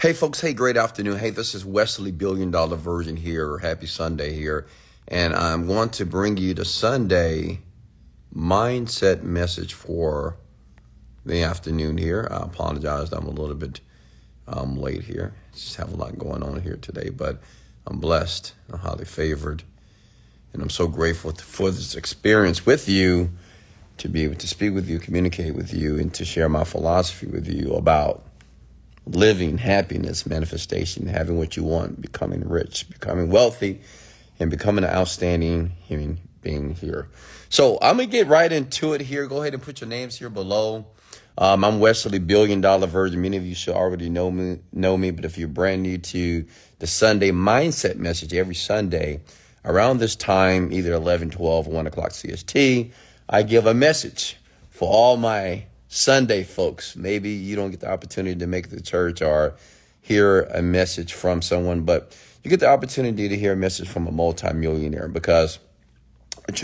Hey, folks. Hey, great afternoon. Hey, this is Wesley Billion Dollar Virgin here. Happy Sunday here. And I want to bring you the Sunday mindset message for the afternoon here. I apologize. I'm a little bit um, late here. Just have a lot going on here today, but I'm blessed. I'm highly favored. And I'm so grateful for this experience with you to be able to speak with you, communicate with you, and to share my philosophy with you about living happiness, manifestation, having what you want, becoming rich, becoming wealthy, and becoming an outstanding human being here. So I'm gonna get right into it here. Go ahead and put your names here below. Um, I'm Wesley, billion dollar Virgin. Many of you should already know me, know me, but if you're brand new to the Sunday mindset message every Sunday around this time, either 11, 12, 1 o'clock CST, I give a message for all my Sunday folks. Maybe you don't get the opportunity to make the church or hear a message from someone, but you get the opportunity to hear a message from a multimillionaire because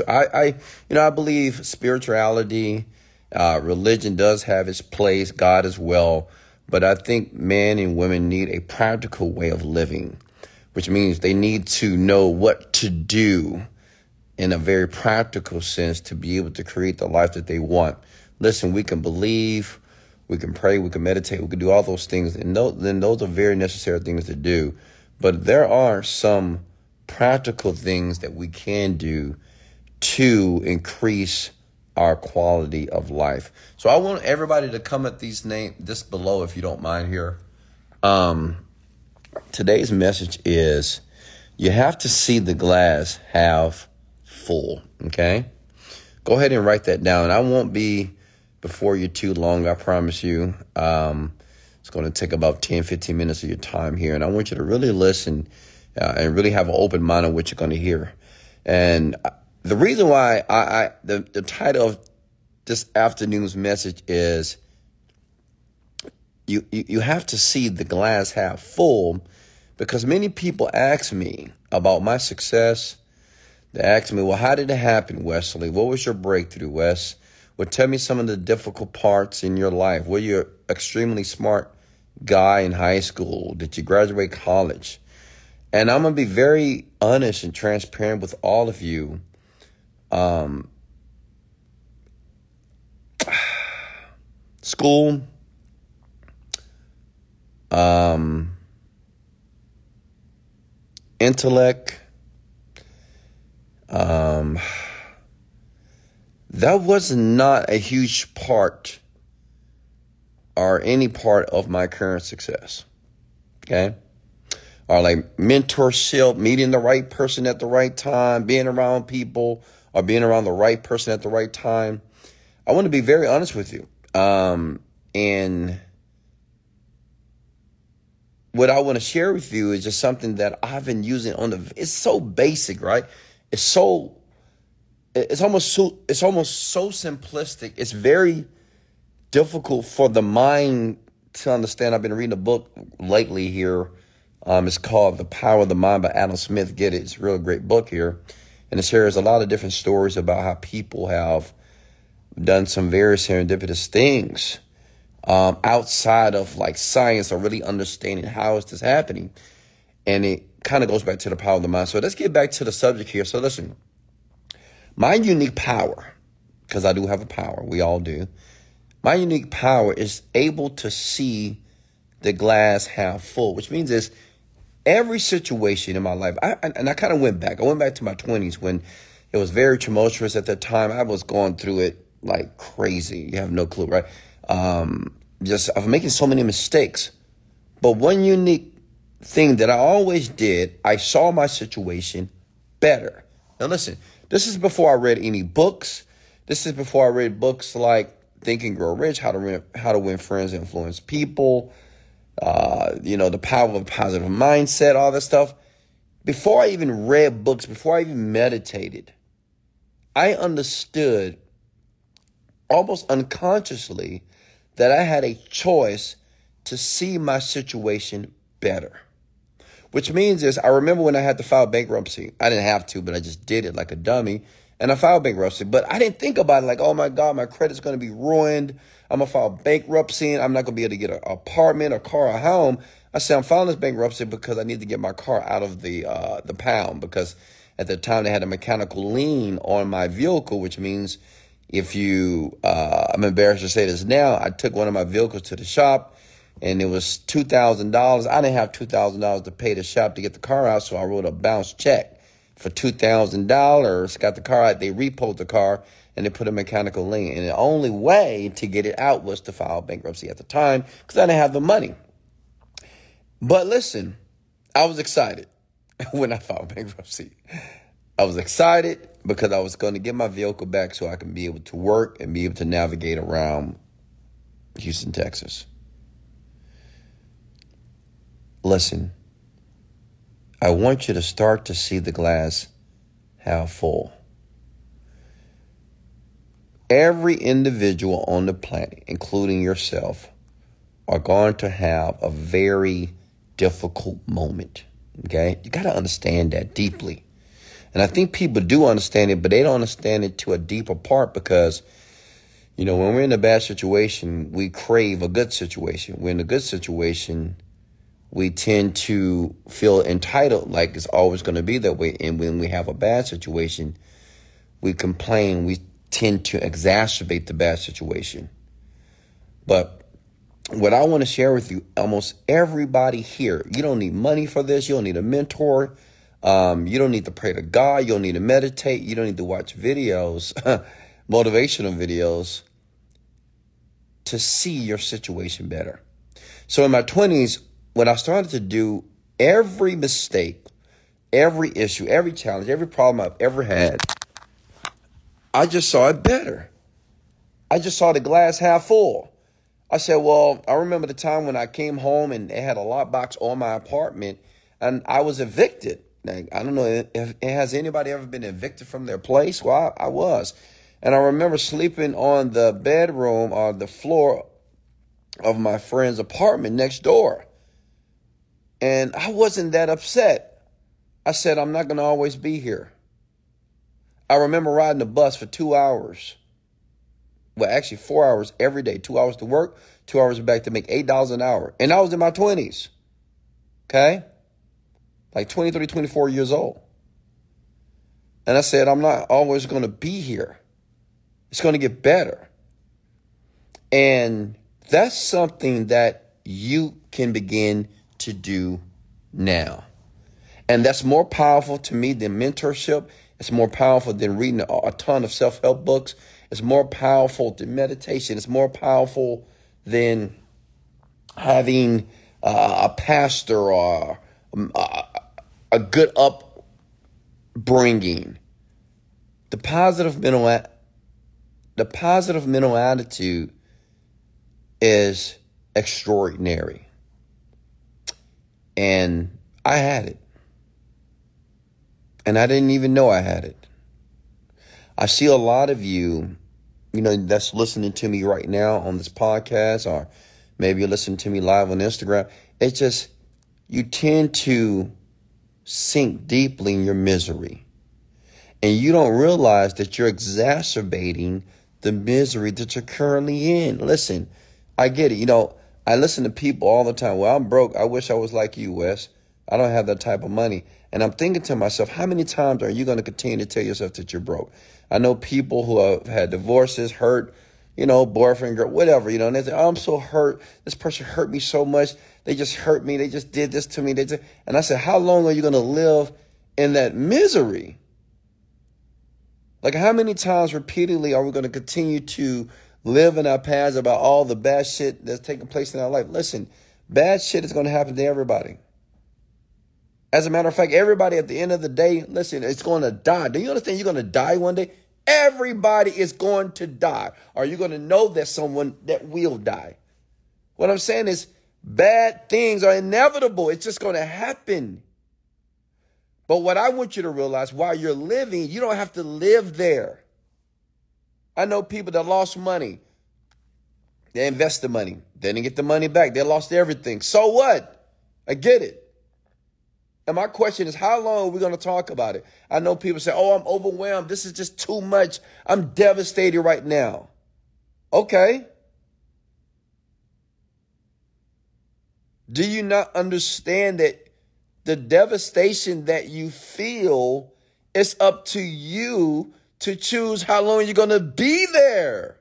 I, I you know, I believe spirituality, uh, religion does have its place, God as well, but I think men and women need a practical way of living, which means they need to know what to do in a very practical sense to be able to create the life that they want. Listen, we can believe, we can pray, we can meditate, we can do all those things, and those, then those are very necessary things to do. But there are some practical things that we can do to increase our quality of life. So I want everybody to come at these names this below, if you don't mind here. Um, today's message is you have to see the glass half full. Okay, go ahead and write that down. I won't be before you're too long, I promise you. Um, it's going to take about 10, 15 minutes of your time here. And I want you to really listen uh, and really have an open mind on what you're going to hear. And uh, the reason why I, I the, the title of this afternoon's message is you, you, you have to see the glass half full because many people ask me about my success. They ask me, well, how did it happen, Wesley? What was your breakthrough, Wes? Well, tell me some of the difficult parts in your life. Were you an extremely smart guy in high school? Did you graduate college? And I'm going to be very honest and transparent with all of you. Um, school, um, intellect, um, that was not a huge part or any part of my current success. Okay. Or like mentorship, meeting the right person at the right time, being around people or being around the right person at the right time. I want to be very honest with you. Um, and what I want to share with you is just something that I've been using on the, it's so basic, right? It's so it's almost so it's almost so simplistic. It's very difficult for the mind to understand. I've been reading a book lately here. Um, it's called The Power of the Mind by Adam Smith. Get it? It's a real great book here. And it shares a lot of different stories about how people have done some very serendipitous things um, outside of like science or really understanding how is this happening. And it kind of goes back to the power of the mind. So let's get back to the subject here. So listen, my unique power, because I do have a power, we all do. My unique power is able to see the glass half full, which means is every situation in my life. I, and I kind of went back. I went back to my 20s when it was very tumultuous at that time. I was going through it like crazy. You have no clue, right? Um, just I'm making so many mistakes. But one unique thing that I always did, I saw my situation better. Now listen, this is before I read any books. This is before I read books like Think and Grow Rich, How to Win, How to Win Friends, and Influence People, uh, you know, The Power of Positive Mindset, all that stuff. Before I even read books, before I even meditated, I understood almost unconsciously that I had a choice to see my situation better. Which means is I remember when I had to file bankruptcy. I didn't have to, but I just did it like a dummy. And I filed bankruptcy. But I didn't think about it like, oh my God, my credit's gonna be ruined. I'm gonna file bankruptcy and I'm not gonna be able to get an apartment, a car, a home. I said, I'm filing this bankruptcy because I need to get my car out of the uh, the pound because at the time they had a mechanical lien on my vehicle, which means if you, uh, I'm embarrassed to say this now, I took one of my vehicles to the shop and it was $2,000. I didn't have $2,000 to pay the shop to get the car out, so I wrote a bounce check for $2,000, got the car out, they repoed the car, and they put a mechanical lien. And the only way to get it out was to file bankruptcy at the time because I didn't have the money. But listen, I was excited when I filed bankruptcy. I was excited because I was going to get my vehicle back so I can be able to work and be able to navigate around Houston, Texas. Listen, I want you to start to see the glass half full. Every individual on the planet, including yourself, are going to have a very difficult moment. Okay? You got to understand that deeply. And I think people do understand it, but they don't understand it to a deeper part because, you know, when we're in a bad situation, we crave a good situation. We're in a good situation, we tend to feel entitled like it's always going to be that way. And when we have a bad situation, we complain, we tend to exacerbate the bad situation. But what I want to share with you, almost everybody here, you don't need money for this, you don't need a mentor. Um, you don't need to pray to God. You don't need to meditate. You don't need to watch videos, motivational videos, to see your situation better. So in my 20s, what I started to do, every mistake, every issue, every challenge, every problem I've ever had, I just saw it better. I just saw the glass half full. I said, well, I remember the time when I came home and they had a lockbox on my apartment and I was evicted. Like, I don't know if has anybody ever been evicted from their place. Well, I, I was, and I remember sleeping on the bedroom or the floor of my friend's apartment next door, and I wasn't that upset. I said, I'm not going to always be here. I remember riding the bus for two hours. Well, actually, four hours every day. Two hours to work, two hours back to make $8 an hour. And I was in my 20s. Okay? like 23, 24 years old. And I said, I'm not always going to be here. It's going to get better. And that's something that you can begin to do now. And that's more powerful to me than mentorship. It's more powerful than reading a, ton of self help books. It's more powerful than meditation. It's more powerful than having uh, a pastor or um, a good upbringing. The positive mental the positive mental attitude is extraordinary. And I had it. And I didn't even know I had it. I see a lot of you, you know, that's listening to me right now on this podcast, or maybe you're listening to me live on Instagram. It's just, you tend to sink deeply in your misery. And you don't realize that you're exacerbating the misery that you're currently in. Listen, I get it. You know, I listen to people all the time. Well, I'm broke. I wish I was like you, Wes. I don't have that type of money. And I'm thinking to myself, how many times are you going to continue to tell yourself that you're broke? I know people who have had divorces, hurt, you know, boyfriend, girl, whatever, you know, and they say, oh, I'm so hurt. This person hurt me so much. They just hurt me. They just did this to me. They just, and I said, how long are you going to live in that misery? Like, how many times repeatedly are we going to continue to live in our past about all the bad shit that's taking place in our life? Listen, bad shit is going to happen to everybody. As a matter of fact, everybody at the end of the day, listen, it's going to die. Do you understand you're going to die one day? Everybody is going to die. Are you going to know that someone that will die? What I'm saying is, Bad things are inevitable. It's just going to happen. But what I want you to realize while you're living, you don't have to live there. I know people that lost money. They invested money. They didn't get the money back. They lost everything. So what? I get it. And my question is, how long are we going to talk about it? I know people say, oh, I'm overwhelmed. This is just too much. I'm devastated right now. Okay. Do you not understand that the devastation that you feel is up to you to choose how long you're going to be there?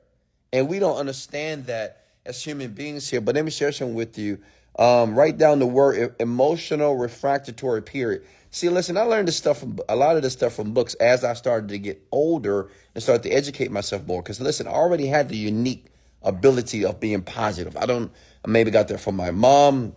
And we don't understand that as human beings here. But let me share something with you. Um, write down the word emotional refractory period. See, listen, I learned this stuff from a lot of this stuff from books as I started to get older and start to educate myself more. Because listen, I already had the unique ability of being positive. I don't, I maybe got that from my mom,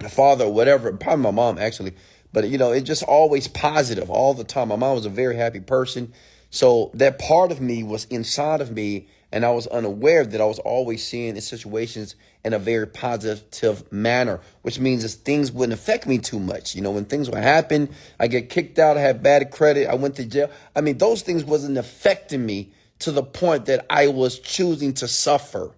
my father, whatever. Probably my mom actually. But you know, it just always positive all the time. My mom was a very happy person. So that part of me was inside of me and I was unaware that I was always seeing in situations in a very positive manner, which means that things wouldn't affect me too much. You know, when things would happen, I get kicked out, I had bad credit, I went to jail. I mean, those things wasn't affecting me to the point that I was choosing to suffer.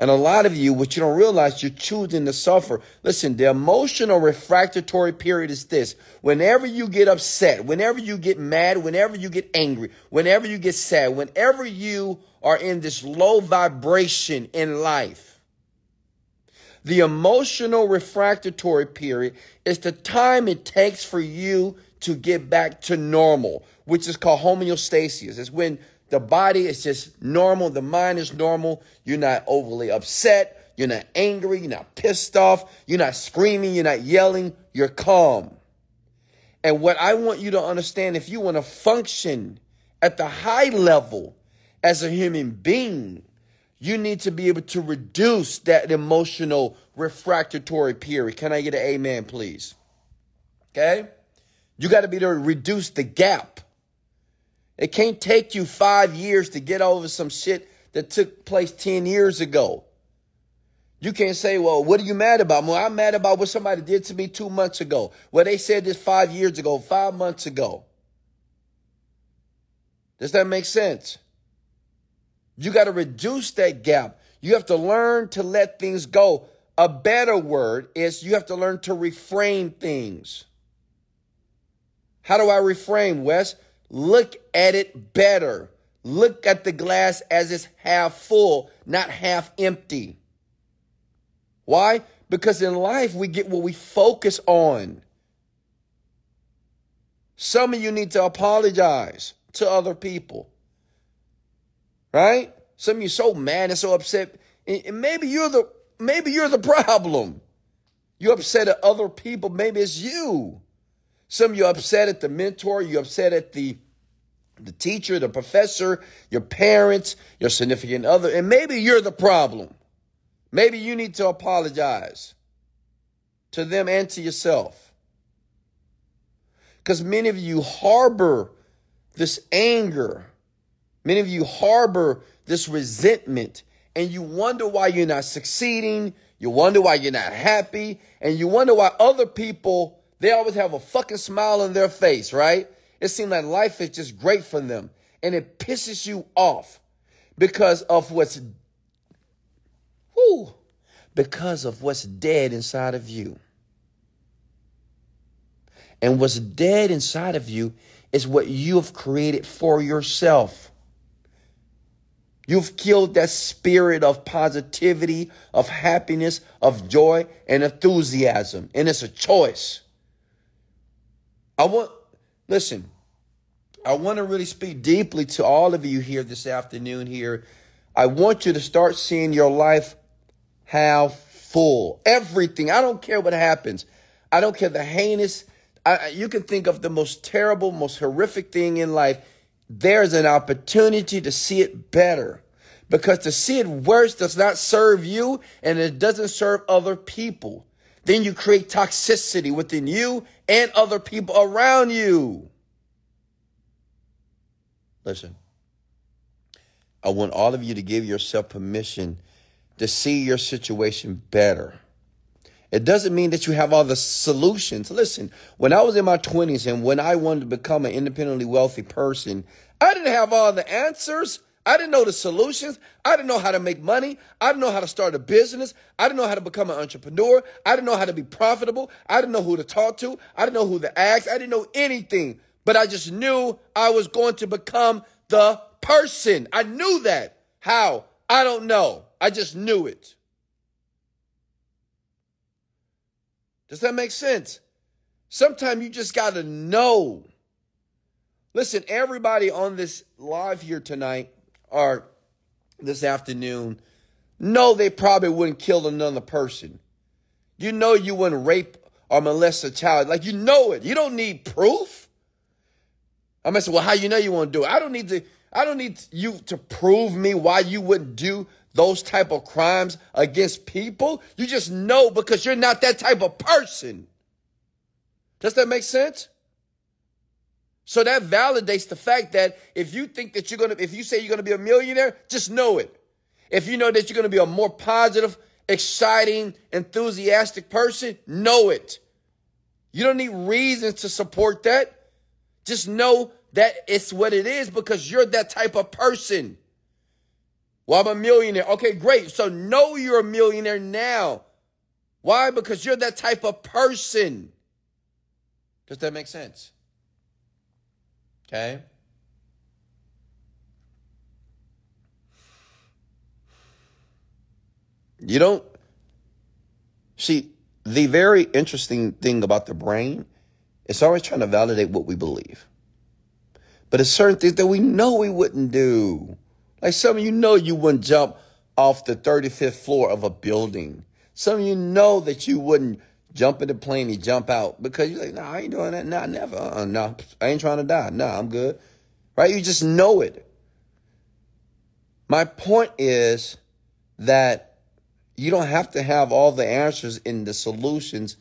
And a lot of you, what you don't realize, you're choosing to suffer. Listen, the emotional refractory period is this. Whenever you get upset, whenever you get mad, whenever you get angry, whenever you get sad, whenever you are in this low vibration in life, the emotional refractory period is the time it takes for you to get back to normal, which is called homeostasis. It's when the body is just normal. The mind is normal. You're not overly upset. You're not angry. You're not pissed off. You're not screaming. You're not yelling. You're calm. And what I want you to understand, if you want to function at the high level as a human being, you need to be able to reduce that emotional refractory period. Can I get an amen, please? Okay? You got to be able to reduce the gap it can't take you five years to get over some shit that took place 10 years ago. You can't say, well, what are you mad about? Well, I'm mad about what somebody did to me two months ago. Well, they said this five years ago, five months ago. Does that make sense? You got to reduce that gap. You have to learn to let things go. A better word is you have to learn to reframe things. How do I reframe, Wes? Look at it better. Look at the glass as it's half full, not half empty. Why? Because in life, we get what we focus on. Some of you need to apologize to other people. Right? Some of you so mad and so upset. And maybe you're the maybe you're the problem. You're upset at other people. Maybe it's you. Some of you upset at the mentor, you're upset at the the teacher, the professor, your parents, your significant other, and maybe you're the problem. Maybe you need to apologize to them and to yourself. Because many of you harbor this anger, many of you harbor this resentment, and you wonder why you're not succeeding, you wonder why you're not happy, and you wonder why other people they always have a fucking smile on their face, right? It seems like life is just great for them. And it pisses you off because of what's whoo, because of what's dead inside of you. And what's dead inside of you is what you have created for yourself. You've killed that spirit of positivity, of happiness, of joy, and enthusiasm. And it's a choice. I want, listen, I want to really speak deeply to all of you here this afternoon here. I want you to start seeing your life half full. Everything. I don't care what happens. I don't care the heinous. I, you can think of the most terrible, most horrific thing in life. There's an opportunity to see it better because to see it worse does not serve you and it doesn't serve other people then you create toxicity within you and other people around you. Listen, I want all of you to give yourself permission to see your situation better. It doesn't mean that you have all the solutions. Listen, when I was in my 20s and when I wanted to become an independently wealthy person, I didn't have all the answers. I didn't know the solutions. I didn't know how to make money. I didn't know how to start a business. I didn't know how to become an entrepreneur. I didn't know how to be profitable. I didn't know who to talk to. I didn't know who to ask. I didn't know anything, but I just knew I was going to become the person. I knew that. How? I don't know. I just knew it. Does that make sense? Sometimes you just got to know. Listen, everybody on this live here tonight or this afternoon know they probably wouldn't kill another person. You know you wouldn't rape or molest a child. Like you know it. You don't need proof. I'm gonna say, well, how you know you won't do it? I don't need to. I don't need you to prove me why you wouldn't do those type of crimes against people. You just know because you're not that type of person. Does that make sense? So that validates the fact that if you think that you're gonna, if you say you're gonna be a millionaire, just know it. If you know that you're gonna be a more positive, exciting, enthusiastic person, know it. You don't need reasons to support that. Just know that it's what it is because you're that type of person. Well, I'm a millionaire. Okay, great. So know you're a millionaire now. Why? Because you're that type of person. Does that make sense? Okay? You don't see the very interesting thing about the brain, it's always trying to validate what we believe. But it's certain things that we know we wouldn't do. Like some of you know you wouldn't jump off the 35th floor of a building. Some of you know that you wouldn't jump in the plane and jump out because you're like, no, nah, I ain't doing that. Nah, never. Uh-uh, no, nah, I ain't trying to die. No, nah, I'm good. Right? You just know it. My point is that you don't have to have all the answers in the solutions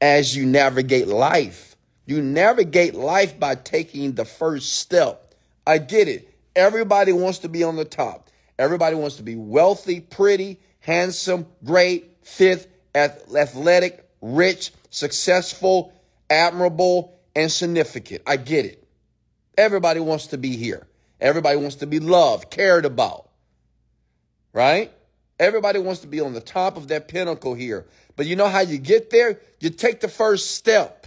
as you navigate life. You navigate life by taking the first step. I get it. Everybody wants to be on the top. Everybody wants to be wealthy, pretty, handsome, great, fit, athletic, rich, successful, admirable, and significant. I get it. Everybody wants to be here. Everybody wants to be loved, cared about. Right? Everybody wants to be on the top of that pinnacle here. But you know how you get there? You take the first step.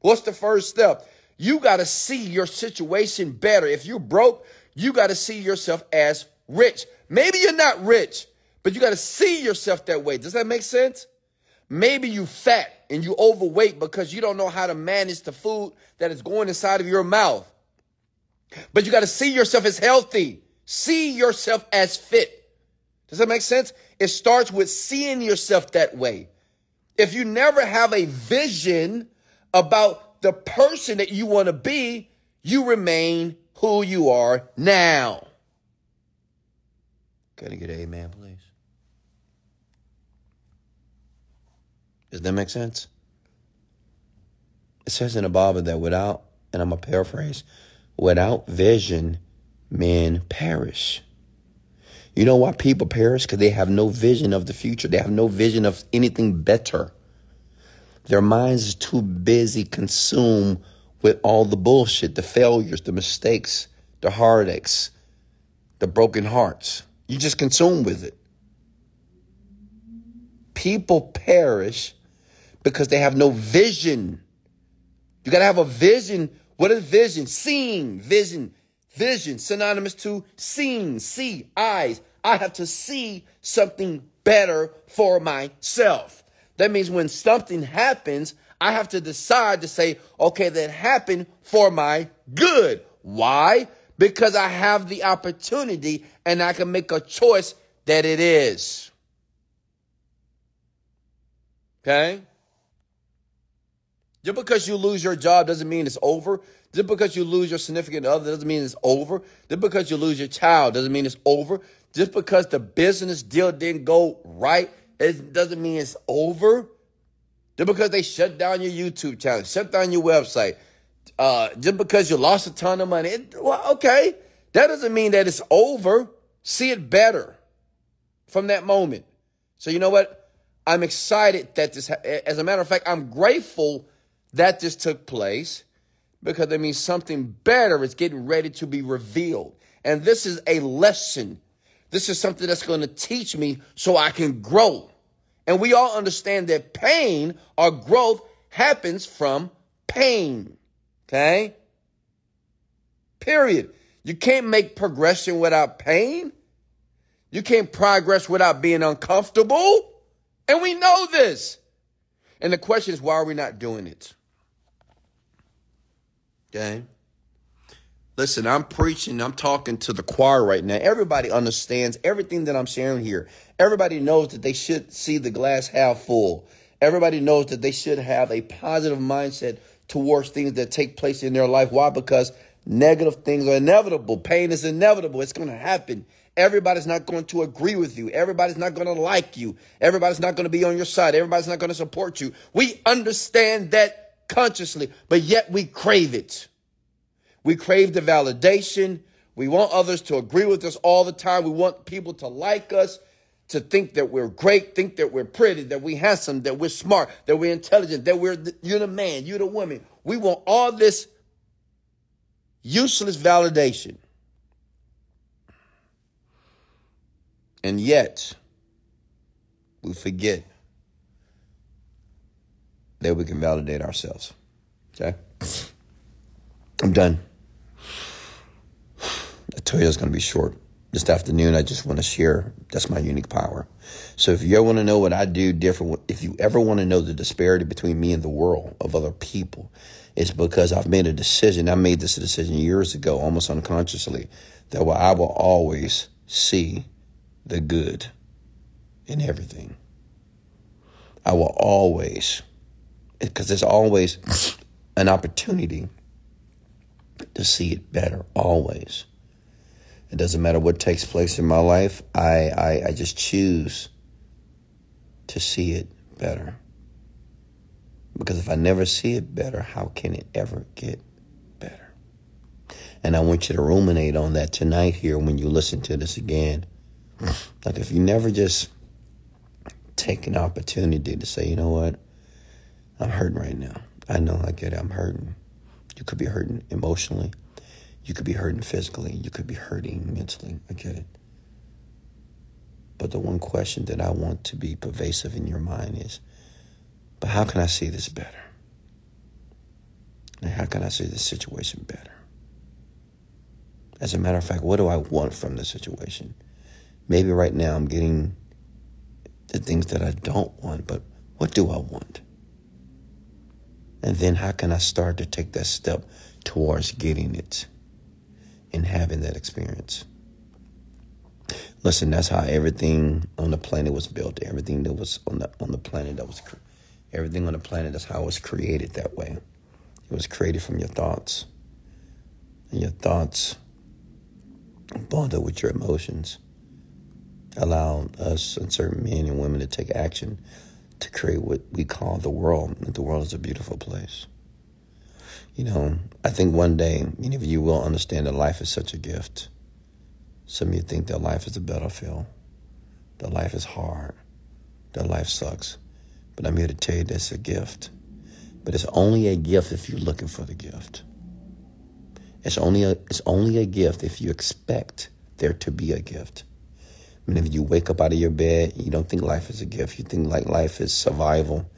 What's the first step? You got to see your situation better. If you're broke, you got to see yourself as rich. Maybe you're not rich, but you got to see yourself that way. Does that make sense? Maybe you fat and you overweight because you don't know how to manage the food that is going inside of your mouth. But you got to see yourself as healthy. See yourself as fit. Does that make sense? It starts with seeing yourself that way. If you never have a vision about the person that you want to be, you remain who you are now. I get amen, please? Does that make sense? It says in the Bible that without, and I'm going to paraphrase, without vision, men perish. You know why people perish? Because they have no vision of the future. They have no vision of anything better. Their minds is too busy consumed with all the bullshit, the failures, the mistakes, the heartaches, the broken hearts. You just consume with it. People perish because they have no vision. You got to have a vision. What is vision? Seeing, vision, vision, synonymous to seeing, see, eyes. I have to see something better for myself. That means when something happens, I have to decide to say, okay, that happened for my good. Why? Because I have the opportunity and I can make a choice that it is. Okay? Just because you lose your job doesn't mean it's over. Just because you lose your significant other doesn't mean it's over. Just because you lose your child doesn't mean it's over. Just because the business deal didn't go right it doesn't mean it's over. Just because they shut down your YouTube channel, shut down your website, uh, just because you lost a ton of money, it, well, okay, that doesn't mean that it's over. See it better from that moment. So you know what? I'm excited that this. As a matter of fact, I'm grateful that this took place because it means something better is getting ready to be revealed, and this is a lesson this is something that's going to teach me so I can grow. And we all understand that pain or growth happens from pain. Okay? Period. You can't make progression without pain. You can't progress without being uncomfortable. And we know this. And the question is, why are we not doing it? Okay. Listen, I'm preaching, I'm talking to the choir right now. Everybody understands everything that I'm sharing here. Everybody knows that they should see the glass half full. Everybody knows that they should have a positive mindset towards things that take place in their life. Why? Because negative things are inevitable. Pain is inevitable. It's going to happen. Everybody's not going to agree with you. Everybody's not going to like you. Everybody's not going to be on your side. Everybody's not going to support you. We understand that consciously, but yet we crave it. We crave the validation. We want others to agree with us all the time. We want people to like us, to think that we're great, think that we're pretty, that we're handsome, that we're smart, that we're intelligent, that we're the, you're the man, you're the woman. We want all this useless validation. And yet, we forget that we can validate ourselves. Okay? I'm done. I told you it's going to be short. This afternoon, I just want to share. That's my unique power. So if you ever want to know what I do different, if you ever want to know the disparity between me and the world of other people, it's because I've made a decision. I made this decision years ago, almost unconsciously, that I will always see the good in everything. I will always, because there's always an opportunity to see it better, always. It doesn't matter what takes place in my life. I, I, I just choose to see it better. Because if I never see it better, how can it ever get better? And I want you to ruminate on that tonight here when you listen to this again. Like if you never just take an opportunity to say, you know what, I'm hurting right now. I know I get it. I'm hurting. You could be hurting emotionally. You could be hurting physically, you could be hurting mentally. I get it. But the one question that I want to be pervasive in your mind is, but how can I see this better? And how can I see this situation better? As a matter of fact, what do I want from this situation? Maybe right now I'm getting the things that I don't want, but what do I want? And then how can I start to take that step towards getting it? and having that experience. Listen, that's how everything on the planet was built. Everything that was on the on the planet that was everything on the planet. That's how it was created that way. It was created from your thoughts, and your thoughts bonded with your emotions, allow us and certain men and women to take action to create what we call the world. The world is a beautiful place. You know, I think one day many of you will understand that life is such a gift. Some of you think that life is a battlefield, that life is hard, that life sucks. But I'm here to tell you that's a gift. But it's only a gift if you're looking for the gift. It's only a, it's only a gift if you expect there to be a gift. If you wake up out of your bed, you don't think life is a gift. You think like life is survival.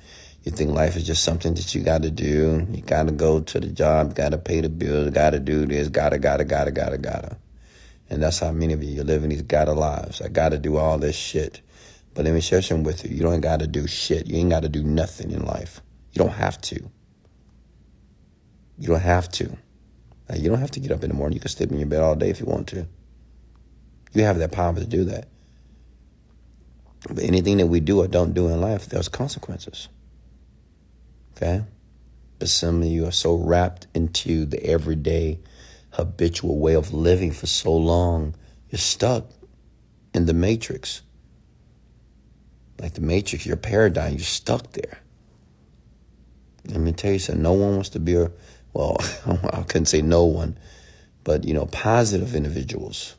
You think life is just something that you got to do. You got to go to the job, got to pay the bills, got to do this, got to, got to, got to, got to, got to. And that's how many of you, you're living these gotta lives. I got to do all this shit. But let me share something with you. You don't got to do shit. You ain't got to do nothing in life. You don't have to. You don't have to. You don't have to get up in the morning. You can sleep in your bed all day if you want to. You have that power to do that. But anything that we do or don't do in life, there's consequences. Okay? But some of you are so wrapped into the everyday, habitual way of living for so long, you're stuck in the matrix. Like the matrix, your paradigm, you're stuck there. Let me tell you something, no one wants to be a, well, I couldn't say no one, but, you know, positive individuals.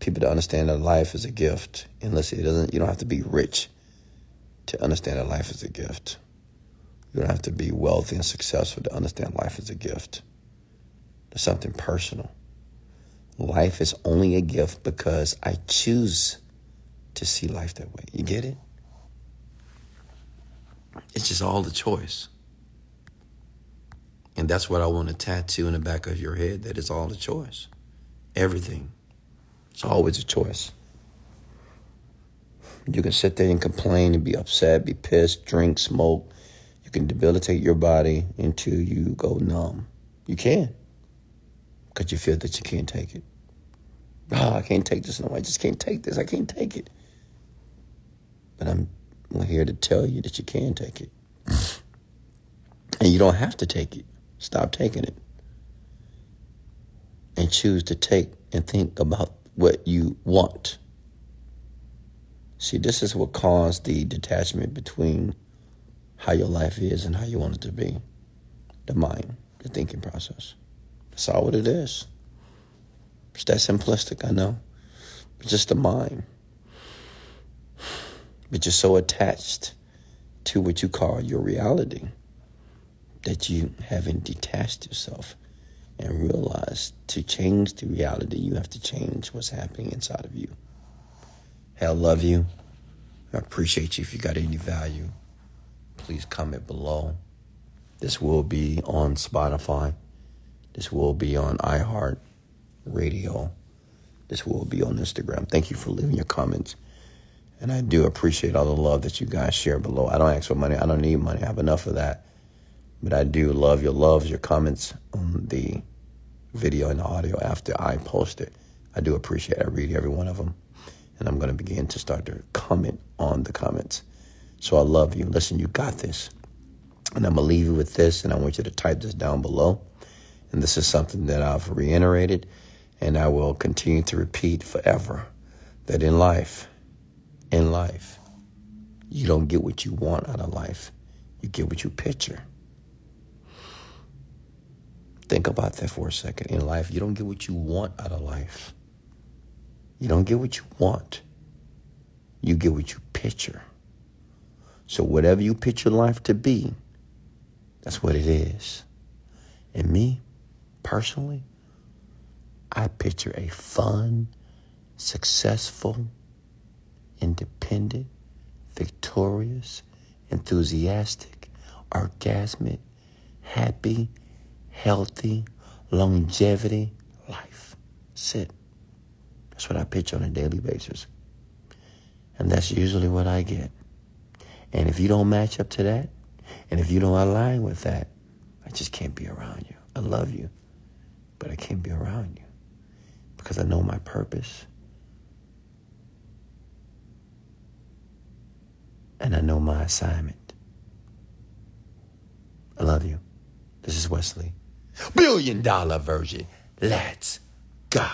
People to understand that life is a gift. And listen, it doesn't, you don't have to be rich to understand that life is a gift. You don't have to be wealthy and successful to understand life is a gift. It's something personal. Life is only a gift because I choose to see life that way. You get it? It's just all the choice. And that's what I want to tattoo in the back of your head that it's all the choice. Everything. It's always a choice. You can sit there and complain and be upset, be pissed, drink, smoke. You can debilitate your body until you go numb. You can. Because you feel that you can't take it. Oh, I can't take this no I just can't take this. I can't take it. But I'm here to tell you that you can take it. And you don't have to take it. Stop taking it. And choose to take and think about what you want. See, this is what caused the detachment between how your life is and how you want it to be. The mind, the thinking process. That's all what it is. It's that simplistic, I know. It's just the mind. But you're so attached to what you call your reality that you haven't detached yourself and realize to change the reality, you have to change what's happening inside of you. Hell, love you. I appreciate you. If you got any value, please comment below. This will be on Spotify. This will be on iHeart Radio. This will be on Instagram. Thank you for leaving your comments. And I do appreciate all the love that you guys share below. I don't ask for money. I don't need money. I have enough of that. But I do love your loves, your comments on the video and the audio after I post it. I do appreciate it. I read every one of them. And I'm going to begin to start to comment on the comments. So I love you. Listen, you got this. And I'm going to leave you with this, and I want you to type this down below. And this is something that I've reiterated, and I will continue to repeat forever that in life, in life, you don't get what you want out of life, you get what you picture. Think about that for a second. In life, you don't get what you want out of life. You don't get what you want. You get what you picture. So whatever you picture life to be, that's what it is. And me, personally, I picture a fun, successful, independent, victorious, enthusiastic, orgasmic, happy, healthy, longevity life. That's it. That's what I pitch on a daily basis. And that's usually what I get. And if you don't match up to that, and if you don't align with that, I just can't be around you. I love you, but I can't be around you because I know my purpose. And I know my assignment. I love you. This is Wesley billion dollar Virgin. Let's go.